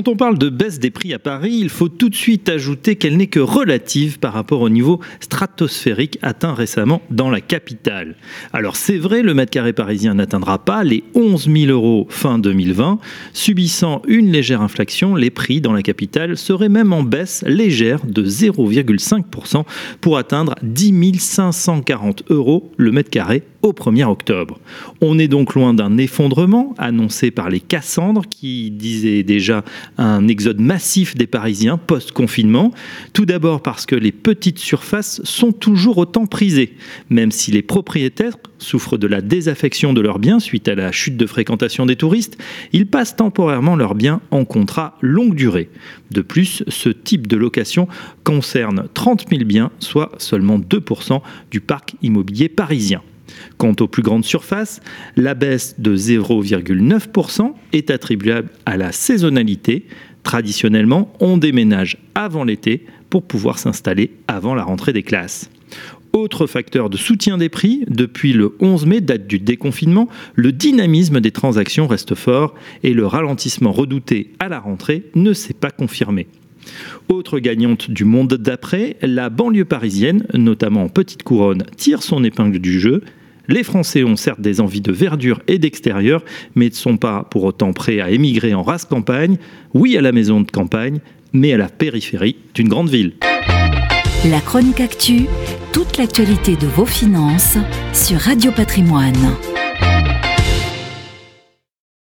Quand on parle de baisse des prix à Paris, il faut tout de suite ajouter qu'elle n'est que relative par rapport au niveau stratosphérique atteint récemment dans la capitale. Alors c'est vrai, le mètre carré parisien n'atteindra pas les 11 000 euros fin 2020. Subissant une légère inflexion, les prix dans la capitale seraient même en baisse légère de 0,5% pour atteindre 10 540 euros le mètre carré au 1er octobre. On est donc loin d'un effondrement annoncé par les Cassandres qui disaient déjà un exode massif des Parisiens post-confinement. Tout d'abord parce que les petites surfaces sont toujours autant prisées, même si les propriétaires souffrent de la désaffection de leurs biens suite à la chute de fréquentation des touristes, ils passent temporairement leurs biens en contrat longue durée. De plus, ce type de location concerne 30 000 biens, soit seulement 2% du parc immobilier parisien. Quant aux plus grandes surfaces, la baisse de 0,9% est attribuable à la saisonnalité. Traditionnellement, on déménage avant l'été pour pouvoir s'installer avant la rentrée des classes. Autre facteur de soutien des prix, depuis le 11 mai, date du déconfinement, le dynamisme des transactions reste fort et le ralentissement redouté à la rentrée ne s'est pas confirmé. Autre gagnante du monde d'après, la banlieue parisienne, notamment en petite couronne, tire son épingle du jeu. Les Français ont certes des envies de verdure et d'extérieur, mais ne sont pas pour autant prêts à émigrer en race campagne. Oui à la maison de campagne, mais à la périphérie d'une grande ville. La chronique actu, toute l'actualité de vos finances sur Radio Patrimoine.